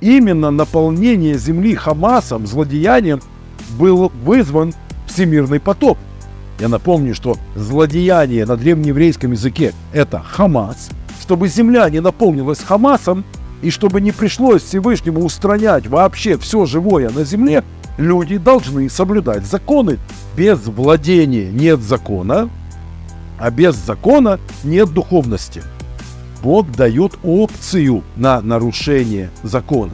Именно наполнение земли Хамасом, злодеянием, был вызван всемирный потоп. Я напомню, что злодеяние на древнееврейском языке – это Хамас. Чтобы земля не наполнилась Хамасом, и чтобы не пришлось Всевышнему устранять вообще все живое на земле, люди должны соблюдать законы. Без владения нет закона, а без закона нет духовности. Бог дает опцию на нарушение закона.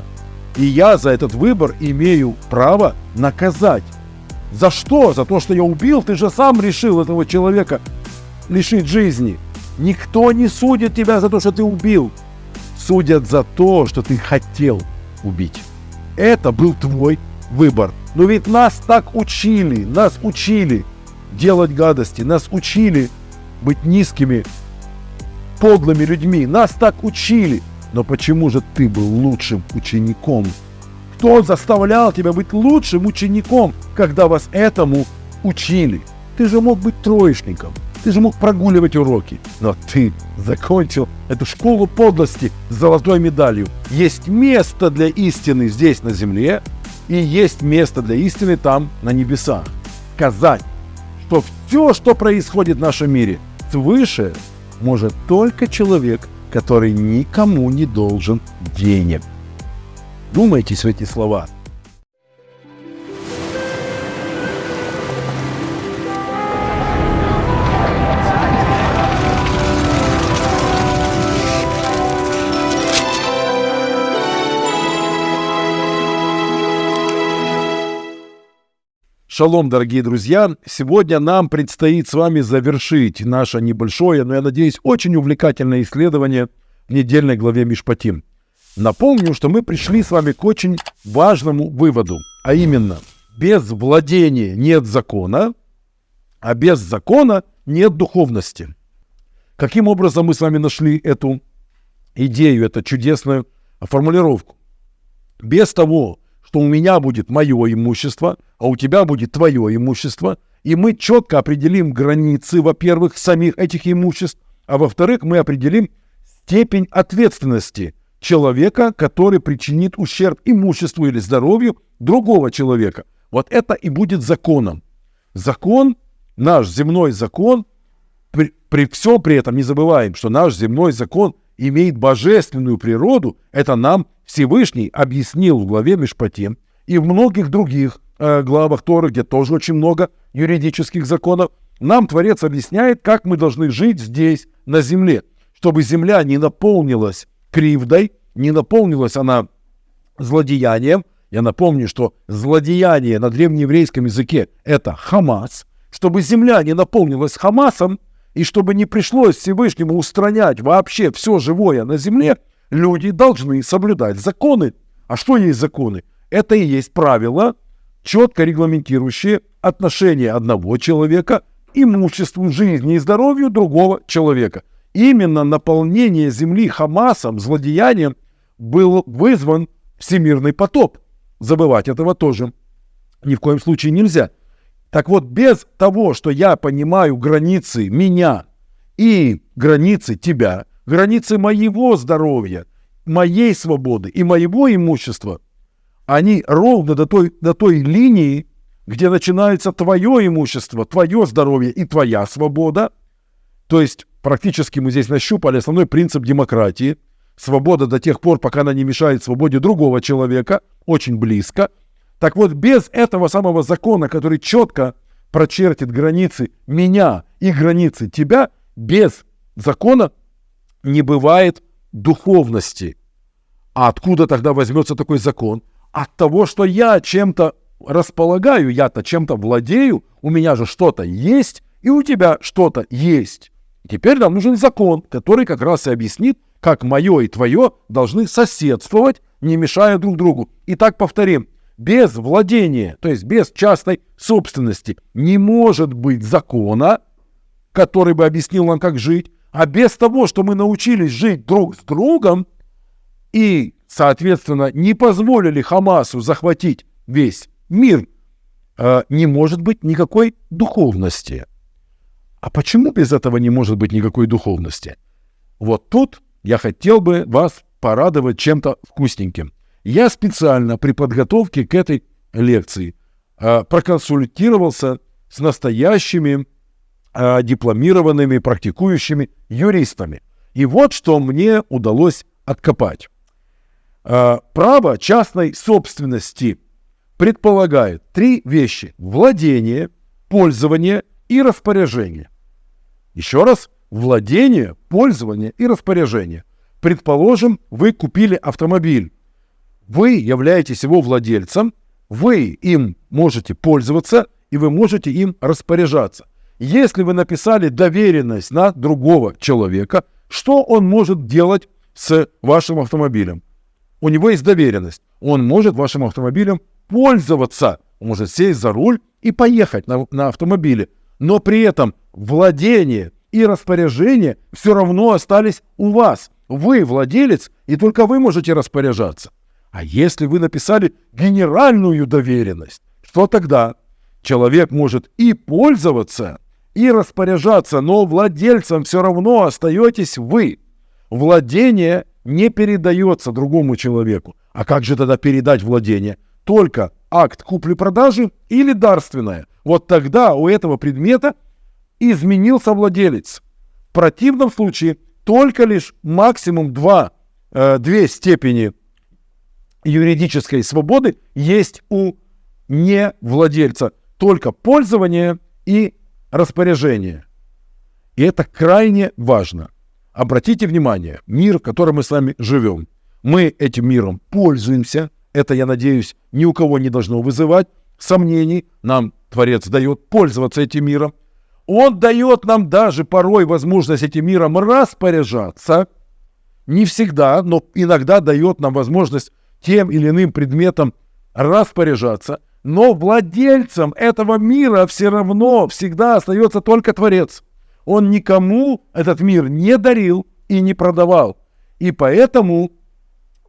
И я за этот выбор имею право наказать. За что? За то, что я убил? Ты же сам решил этого человека лишить жизни. Никто не судит тебя за то, что ты убил. Судят за то, что ты хотел убить. Это был твой выбор. Но ведь нас так учили, нас учили делать гадости, нас учили быть низкими, подлыми людьми. Нас так учили. Но почему же ты был лучшим учеником? Кто заставлял тебя быть лучшим учеником, когда вас этому учили? Ты же мог быть троечником. Ты же мог прогуливать уроки, но ты закончил эту школу подлости с золотой медалью. Есть место для истины здесь на земле, и есть место для истины там, на небесах. Сказать, что все, что происходит в нашем мире, свыше может только человек, который никому не должен денег. Думайтесь в эти слова – Шалом, дорогие друзья! Сегодня нам предстоит с вами завершить наше небольшое, но, я надеюсь, очень увлекательное исследование в недельной главе Мишпатим. Напомню, что мы пришли с вами к очень важному выводу, а именно, без владения нет закона, а без закона нет духовности. Каким образом мы с вами нашли эту идею, эту чудесную формулировку? Без того, что у меня будет мое имущество, а у тебя будет твое имущество, и мы четко определим границы, во-первых, самих этих имуществ, а во-вторых, мы определим степень ответственности человека, который причинит ущерб имуществу или здоровью другого человека. Вот это и будет законом. Закон, наш земной закон, при, при всем при этом не забываем, что наш земной закон имеет божественную природу, это нам Всевышний объяснил в главе Мишпате и в многих других э, главах Торы, где тоже очень много юридических законов, нам Творец объясняет, как мы должны жить здесь, на земле, чтобы земля не наполнилась кривдой, не наполнилась она злодеянием. Я напомню, что злодеяние на древнееврейском языке – это Хамас. Чтобы земля не наполнилась Хамасом, и чтобы не пришлось Всевышнему устранять вообще все живое на земле – люди должны соблюдать законы. А что есть законы? Это и есть правила, четко регламентирующие отношения одного человека имуществу, жизни и здоровью другого человека. Именно наполнение земли Хамасом, злодеянием, был вызван всемирный потоп. Забывать этого тоже ни в коем случае нельзя. Так вот, без того, что я понимаю границы меня и границы тебя – границы моего здоровья, моей свободы и моего имущества, они ровно до той, до той линии, где начинается твое имущество, твое здоровье и твоя свобода. То есть практически мы здесь нащупали основной принцип демократии. Свобода до тех пор, пока она не мешает свободе другого человека, очень близко. Так вот, без этого самого закона, который четко прочертит границы меня и границы тебя, без закона не бывает духовности. А откуда тогда возьмется такой закон? От того, что я чем-то располагаю, я-то чем-то владею, у меня же что-то есть, и у тебя что-то есть. Теперь нам нужен закон, который как раз и объяснит, как мое и твое должны соседствовать, не мешая друг другу. Итак, повторим. Без владения, то есть без частной собственности, не может быть закона, который бы объяснил нам, как жить, а без того, что мы научились жить друг с другом и, соответственно, не позволили Хамасу захватить весь мир, э, не может быть никакой духовности. А почему без этого не может быть никакой духовности? Вот тут я хотел бы вас порадовать чем-то вкусненьким. Я специально при подготовке к этой лекции э, проконсультировался с настоящими э, дипломированными практикующими юристами. И вот что мне удалось откопать. Э, право частной собственности предполагает три вещи. Владение, пользование и распоряжение. Еще раз, владение, пользование и распоряжение. Предположим, вы купили автомобиль. Вы являетесь его владельцем, вы им можете пользоваться, и вы можете им распоряжаться. Если вы написали доверенность на другого человека, что он может делать с вашим автомобилем? У него есть доверенность. Он может вашим автомобилем пользоваться. Он может сесть за руль и поехать на, на автомобиле. Но при этом владение и распоряжение все равно остались у вас. Вы владелец, и только вы можете распоряжаться. А если вы написали генеральную доверенность, что тогда? Человек может и пользоваться, и распоряжаться, но владельцем все равно остаетесь вы. Владение не передается другому человеку. А как же тогда передать владение? Только акт купли-продажи или дарственное. Вот тогда у этого предмета изменился владелец. В противном случае только лишь максимум два, э, две степени юридической свободы есть у не владельца. Только пользование и распоряжение. И это крайне важно. Обратите внимание, мир, в котором мы с вами живем, мы этим миром пользуемся. Это, я надеюсь, ни у кого не должно вызывать сомнений. Нам Творец дает пользоваться этим миром. Он дает нам даже порой возможность этим миром распоряжаться. Не всегда, но иногда дает нам возможность тем или иным предметом распоряжаться. Но владельцем этого мира все равно всегда остается только Творец. Он никому этот мир не дарил и не продавал. И поэтому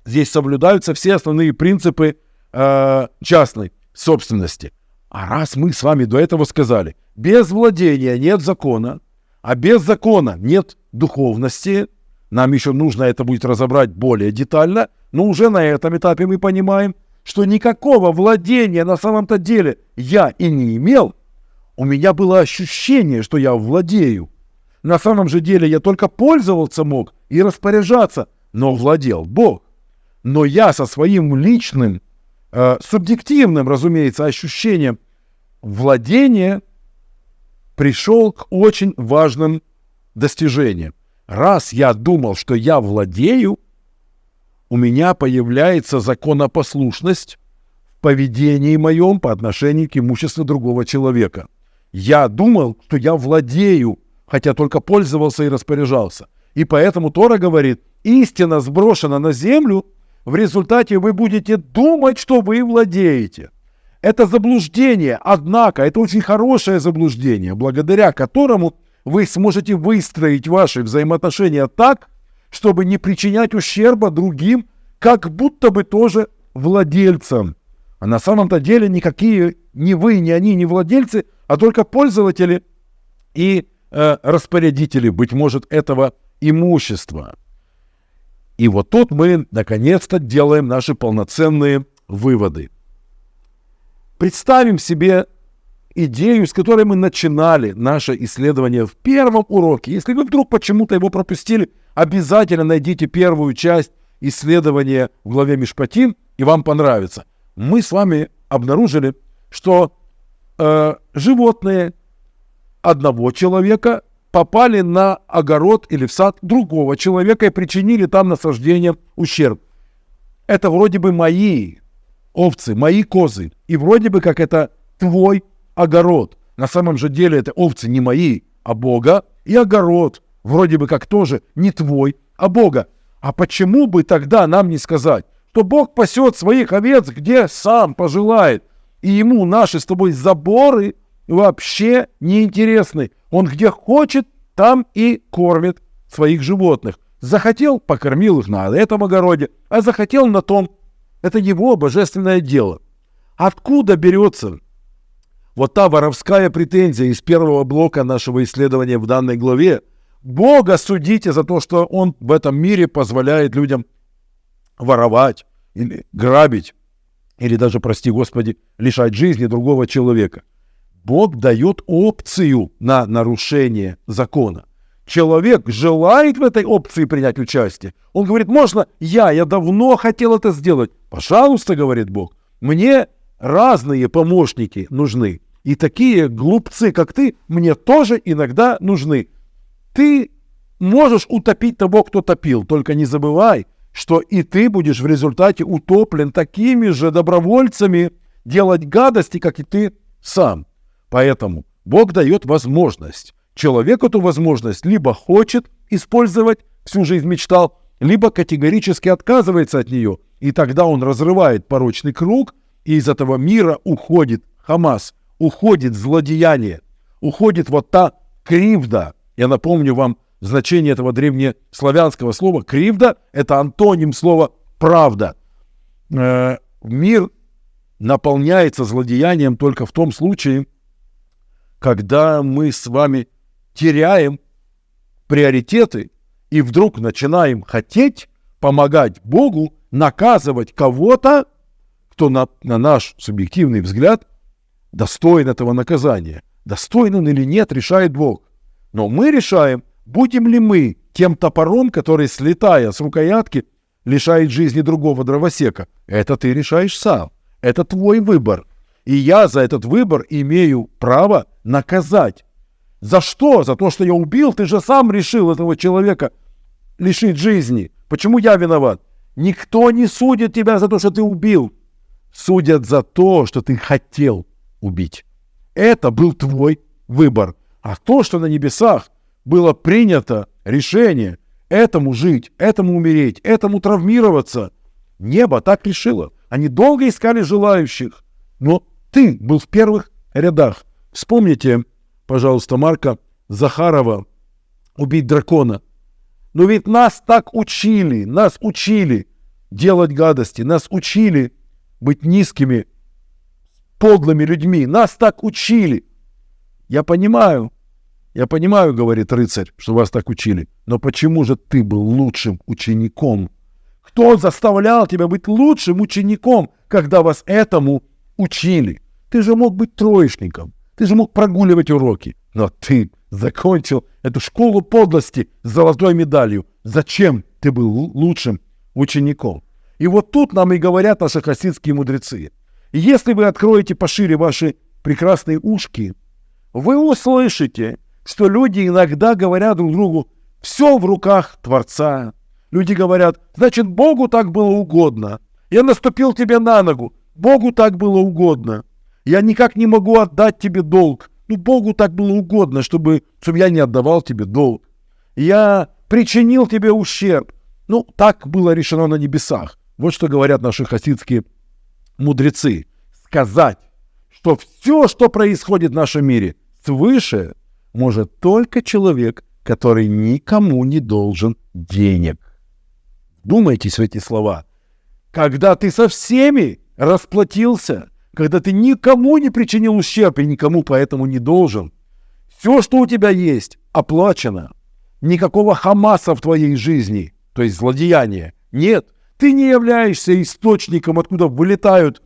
здесь соблюдаются все основные принципы э, частной собственности. А раз мы с вами до этого сказали, без владения нет закона, а без закона нет духовности, нам еще нужно это будет разобрать более детально, но уже на этом этапе мы понимаем, что никакого владения на самом-то деле я и не имел, у меня было ощущение, что я владею. На самом же деле я только пользоваться мог и распоряжаться, но владел Бог. Но я со своим личным, э, субъективным, разумеется, ощущением владения пришел к очень важным достижениям. Раз я думал, что я владею, у меня появляется законопослушность в поведении моем по отношению к имуществу другого человека. Я думал, что я владею, хотя только пользовался и распоряжался. И поэтому Тора говорит, истина сброшена на землю, в результате вы будете думать, что вы владеете. Это заблуждение, однако это очень хорошее заблуждение, благодаря которому вы сможете выстроить ваши взаимоотношения так, чтобы не причинять ущерба другим, как будто бы тоже владельцам. А на самом-то деле никакие ни вы, ни они не владельцы, а только пользователи и э, распорядители, быть может, этого имущества. И вот тут мы наконец-то делаем наши полноценные выводы. Представим себе идею, с которой мы начинали наше исследование в первом уроке. Если вы вдруг почему-то его пропустили, обязательно найдите первую часть исследования в главе Мишпатин, и вам понравится. Мы с вами обнаружили, что э, животные одного человека попали на огород или в сад другого человека и причинили там насаждением ущерб. Это вроде бы мои овцы, мои козы. И вроде бы как это твой огород. На самом же деле это овцы не мои, а Бога. И огород вроде бы как тоже не твой, а Бога. А почему бы тогда нам не сказать, что Бог пасет своих овец, где сам пожелает, и ему наши с тобой заборы вообще не интересны. Он где хочет, там и кормит своих животных. Захотел, покормил их на этом огороде, а захотел на том. Это его божественное дело. Откуда берется вот та воровская претензия из первого блока нашего исследования в данной главе, Бога судите за то, что Он в этом мире позволяет людям воровать, или грабить, или даже, прости Господи, лишать жизни другого человека. Бог дает опцию на нарушение закона. Человек желает в этой опции принять участие. Он говорит, можно я, я давно хотел это сделать. Пожалуйста, говорит Бог, мне разные помощники нужны. И такие глупцы, как ты, мне тоже иногда нужны. Ты можешь утопить того, кто топил, только не забывай, что и ты будешь в результате утоплен такими же добровольцами делать гадости, как и ты сам. Поэтому Бог дает возможность. Человек эту возможность либо хочет использовать, всю жизнь мечтал, либо категорически отказывается от нее. И тогда он разрывает порочный круг, и из этого мира уходит Хамас, уходит злодеяние, уходит вот та кривда. Я напомню вам значение этого древнеславянского слова. Кривда – это антоним слова «правда». Э, мир наполняется злодеянием только в том случае, когда мы с вами теряем приоритеты и вдруг начинаем хотеть помогать Богу наказывать кого-то, кто на, на наш субъективный взгляд достоин этого наказания. Достоин он или нет, решает Бог. Но мы решаем, Будем ли мы тем топором, который, слетая с рукоятки, лишает жизни другого дровосека? Это ты решаешь сам. Это твой выбор. И я за этот выбор имею право наказать. За что? За то, что я убил? Ты же сам решил этого человека лишить жизни. Почему я виноват? Никто не судит тебя за то, что ты убил. Судят за то, что ты хотел убить. Это был твой выбор. А то, что на небесах было принято решение этому жить, этому умереть, этому травмироваться. Небо так решило. Они долго искали желающих, но ты был в первых рядах. Вспомните, пожалуйста, Марка Захарова «Убить дракона». Но ведь нас так учили, нас учили делать гадости, нас учили быть низкими, подлыми людьми, нас так учили. Я понимаю, я понимаю, говорит рыцарь, что вас так учили, но почему же ты был лучшим учеником? Кто заставлял тебя быть лучшим учеником, когда вас этому учили? Ты же мог быть троечником, ты же мог прогуливать уроки, но ты закончил эту школу подлости с золотой медалью. Зачем ты был лучшим учеником? И вот тут нам и говорят наши хасидские мудрецы. Если вы откроете пошире ваши прекрасные ушки, вы услышите, что люди иногда говорят друг другу, все в руках Творца. Люди говорят, значит, Богу так было угодно. Я наступил тебе на ногу, Богу так было угодно. Я никак не могу отдать тебе долг. Ну, Богу так было угодно, чтобы, чтобы я не отдавал тебе долг. Я причинил тебе ущерб. Ну, так было решено на небесах. Вот что говорят наши хасидские мудрецы. Сказать, что все, что происходит в нашем мире, свыше – может только человек, который никому не должен денег. Думайтесь в эти слова. Когда ты со всеми расплатился, когда ты никому не причинил ущерб и никому поэтому не должен, все, что у тебя есть, оплачено. Никакого хамаса в твоей жизни, то есть злодеяния, нет. Ты не являешься источником, откуда вылетают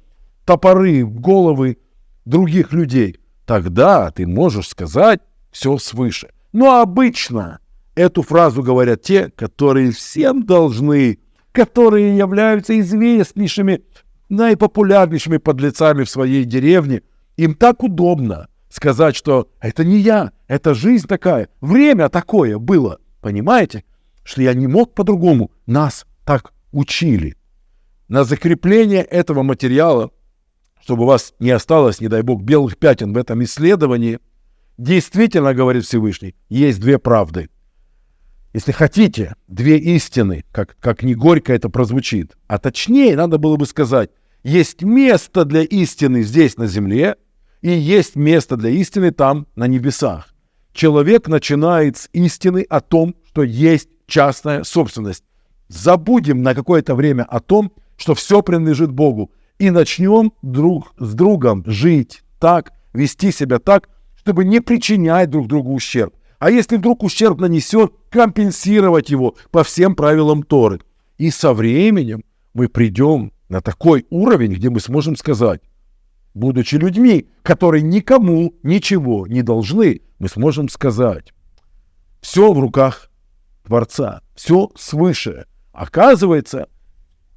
топоры в головы других людей. Тогда ты можешь сказать, все свыше. Но обычно эту фразу говорят те, которые всем должны, которые являются известнейшими, наипопулярнейшими подлецами в своей деревне. Им так удобно сказать, что это не я, это жизнь такая, время такое было. Понимаете, что я не мог по-другому, нас так учили. На закрепление этого материала, чтобы у вас не осталось, не дай бог, белых пятен в этом исследовании – Действительно, говорит Всевышний, есть две правды. Если хотите, две истины, как, как не горько это прозвучит, а точнее надо было бы сказать, есть место для истины здесь на земле, и есть место для истины там, на небесах. Человек начинает с истины о том, что есть частная собственность. Забудем на какое-то время о том, что все принадлежит Богу, и начнем друг с другом жить так, вести себя так, чтобы не причинять друг другу ущерб. А если вдруг ущерб нанесен, компенсировать его по всем правилам Торы. И со временем мы придем на такой уровень, где мы сможем сказать, будучи людьми, которые никому ничего не должны, мы сможем сказать, все в руках Творца, все свыше. Оказывается,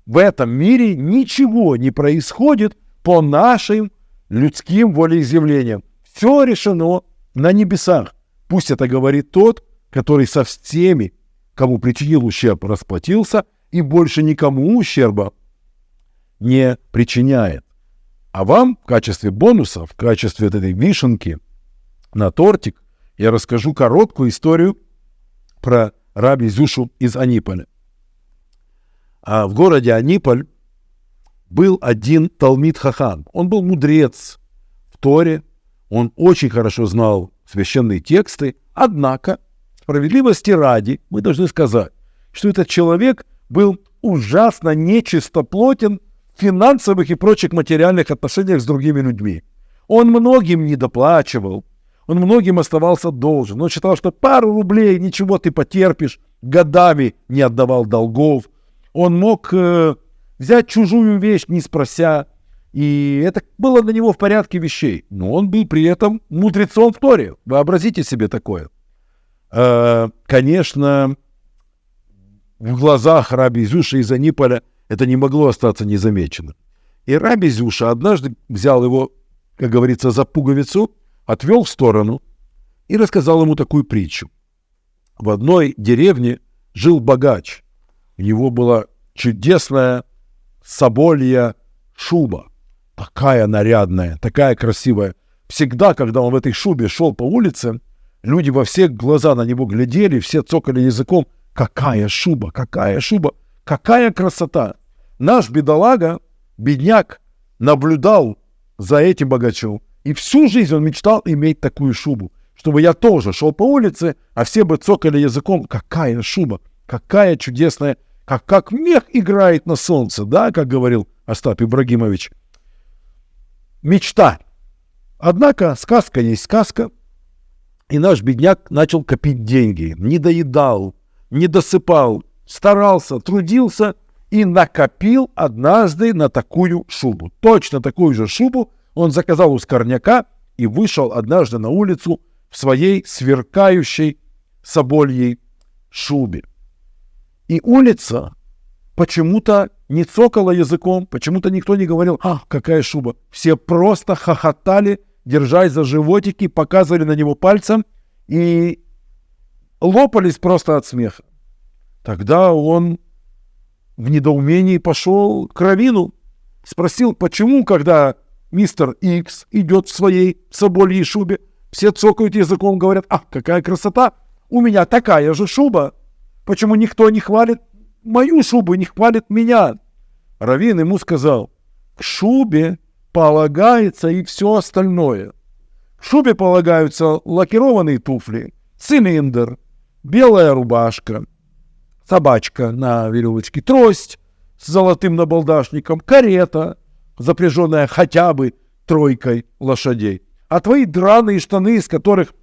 в этом мире ничего не происходит по нашим людским волеизъявлениям. Все решено на небесах. Пусть это говорит тот, который со всеми, кому причинил ущерб, расплатился и больше никому ущерба не причиняет. А вам в качестве бонуса, в качестве этой вишенки на тортик, я расскажу короткую историю про раби Зюшу из Аниполя. А в городе Аниполь был один Талмит Хахан. Он был мудрец в Торе, он очень хорошо знал священные тексты, однако, справедливости ради, мы должны сказать, что этот человек был ужасно нечистоплотен в финансовых и прочих материальных отношениях с другими людьми. Он многим недоплачивал, он многим оставался должен. Он считал, что пару рублей, ничего ты потерпишь, годами не отдавал долгов. Он мог э, взять чужую вещь, не спрося, и это было для него в порядке вещей. Но он был при этом мудрецом в Торе. Вообразите себе такое. Э, конечно, в глазах раби Зюша из Аниполя это не могло остаться незамеченным. И раби Зюша однажды взял его, как говорится, за пуговицу, отвел в сторону и рассказал ему такую притчу. В одной деревне жил богач. У него была чудесная соболья шуба такая нарядная, такая красивая. Всегда, когда он в этой шубе шел по улице, люди во все глаза на него глядели, все цокали языком. Какая шуба, какая шуба, какая красота. Наш бедолага, бедняк, наблюдал за этим богачом. И всю жизнь он мечтал иметь такую шубу, чтобы я тоже шел по улице, а все бы цокали языком. Какая шуба, какая чудесная, как, как мех играет на солнце, да, как говорил Остап Ибрагимович мечта. Однако сказка есть сказка, и наш бедняк начал копить деньги, не доедал, не досыпал, старался, трудился и накопил однажды на такую шубу. Точно такую же шубу он заказал у скорняка и вышел однажды на улицу в своей сверкающей собольей шубе. И улица почему-то не цокала языком, почему-то никто не говорил, а, какая шуба. Все просто хохотали, держась за животики, показывали на него пальцем и лопались просто от смеха. Тогда он в недоумении пошел к Равину, спросил, почему, когда мистер Икс идет в своей собольей шубе, все цокают языком, говорят, а, какая красота, у меня такая же шуба. Почему никто не хвалит мою шубу, не хвалит меня. Равин ему сказал, к шубе полагается и все остальное. К шубе полагаются лакированные туфли, цилиндр, белая рубашка, собачка на веревочке, трость с золотым набалдашником, карета, запряженная хотя бы тройкой лошадей. А твои драные штаны, из которых,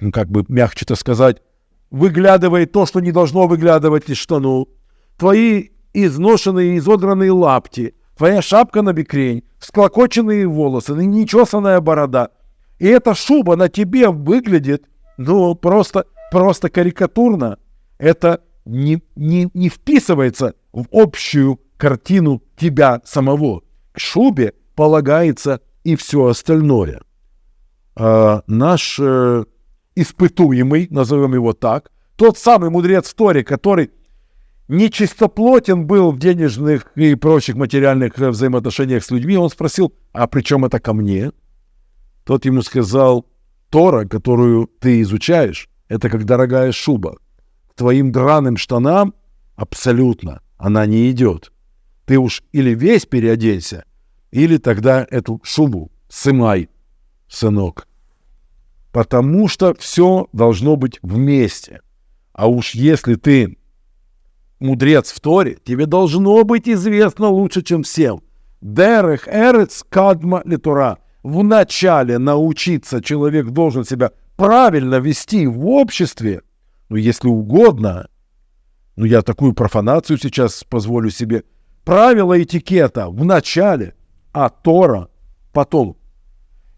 ну, как бы мягче-то сказать, выглядывает то, что не должно выглядывать из штану. Твои изношенные и изодранные лапти, твоя шапка на бекрень, склокоченные волосы, нечесанная борода. И эта шуба на тебе выглядит, ну, просто, просто карикатурно. Это не, не, не вписывается в общую картину тебя самого. К шубе полагается и все остальное. А, наш э, испытуемый, назовем его так, тот самый мудрец в Торе, который нечистоплотен был в денежных и прочих материальных взаимоотношениях с людьми, он спросил, а при чем это ко мне? Тот ему сказал, Тора, которую ты изучаешь, это как дорогая шуба. К твоим драным штанам абсолютно она не идет. Ты уж или весь переоденься, или тогда эту шубу сымай, сынок потому что все должно быть вместе. А уж если ты мудрец в Торе, тебе должно быть известно лучше, чем всем. Дерех эрец кадма литура. Вначале научиться человек должен себя правильно вести в обществе, ну, если угодно, ну, я такую профанацию сейчас позволю себе правила этикета в начале, а Тора потом.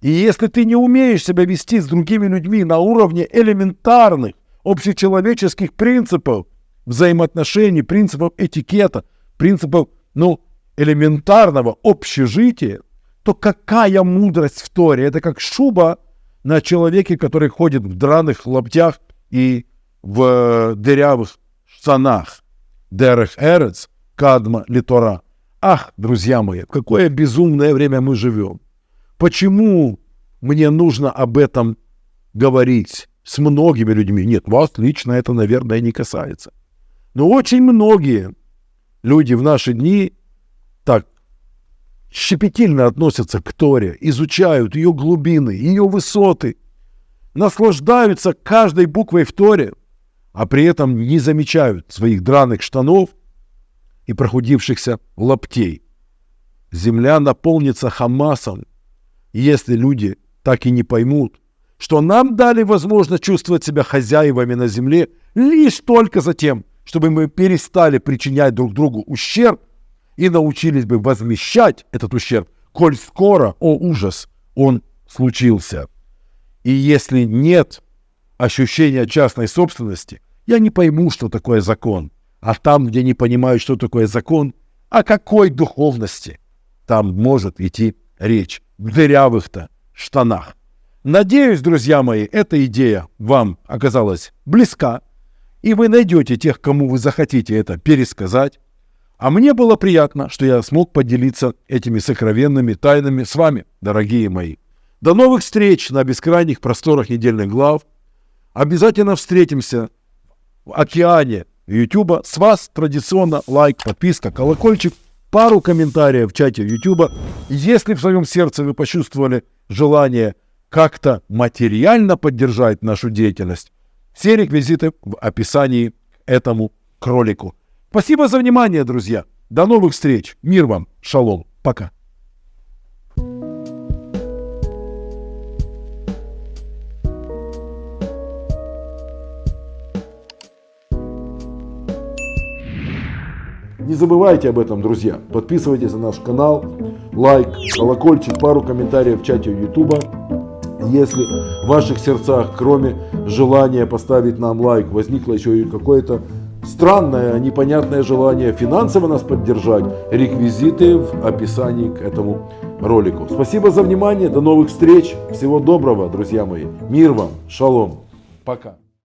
И если ты не умеешь себя вести с другими людьми на уровне элементарных общечеловеческих принципов взаимоотношений, принципов этикета, принципов, ну, элементарного общежития, то какая мудрость в Торе? Это как шуба на человеке, который ходит в драных лаптях и в э, дырявых штанах. Дерех Эрец, Кадма, Литора. Ах, друзья мои, в какое безумное время мы живем. Почему мне нужно об этом говорить с многими людьми? Нет, вас лично это, наверное, не касается. Но очень многие люди в наши дни так щепетильно относятся к Торе, изучают ее глубины, ее высоты, наслаждаются каждой буквой в Торе, а при этом не замечают своих драных штанов и прохудившихся лаптей. Земля наполнится Хамасом, если люди так и не поймут, что нам дали возможность чувствовать себя хозяевами на земле лишь только за тем, чтобы мы перестали причинять друг другу ущерб и научились бы возмещать этот ущерб, коль скоро, о ужас, он случился. И если нет ощущения частной собственности, я не пойму, что такое закон. А там, где не понимают, что такое закон, о какой духовности там может идти речь в дырявых-то штанах. Надеюсь, друзья мои, эта идея вам оказалась близка, и вы найдете тех, кому вы захотите это пересказать, а мне было приятно, что я смог поделиться этими сокровенными тайнами с вами, дорогие мои. До новых встреч на бескрайних просторах недельных глав. Обязательно встретимся в океане YouTube. С вас традиционно лайк, подписка, колокольчик, пару комментариев в чате YouTube. Если в своем сердце вы почувствовали желание как-то материально поддержать нашу деятельность, все реквизиты в описании к этому кролику. Спасибо за внимание, друзья. До новых встреч. Мир вам. Шалом. Пока. Не забывайте об этом, друзья. Подписывайтесь на наш канал, лайк, колокольчик, пару комментариев в чате YouTube. Если в ваших сердцах, кроме желания поставить нам лайк, возникло еще и какое-то странное, непонятное желание финансово нас поддержать, реквизиты в описании к этому ролику. Спасибо за внимание, до новых встреч, всего доброго, друзья мои, мир вам, шалом, пока.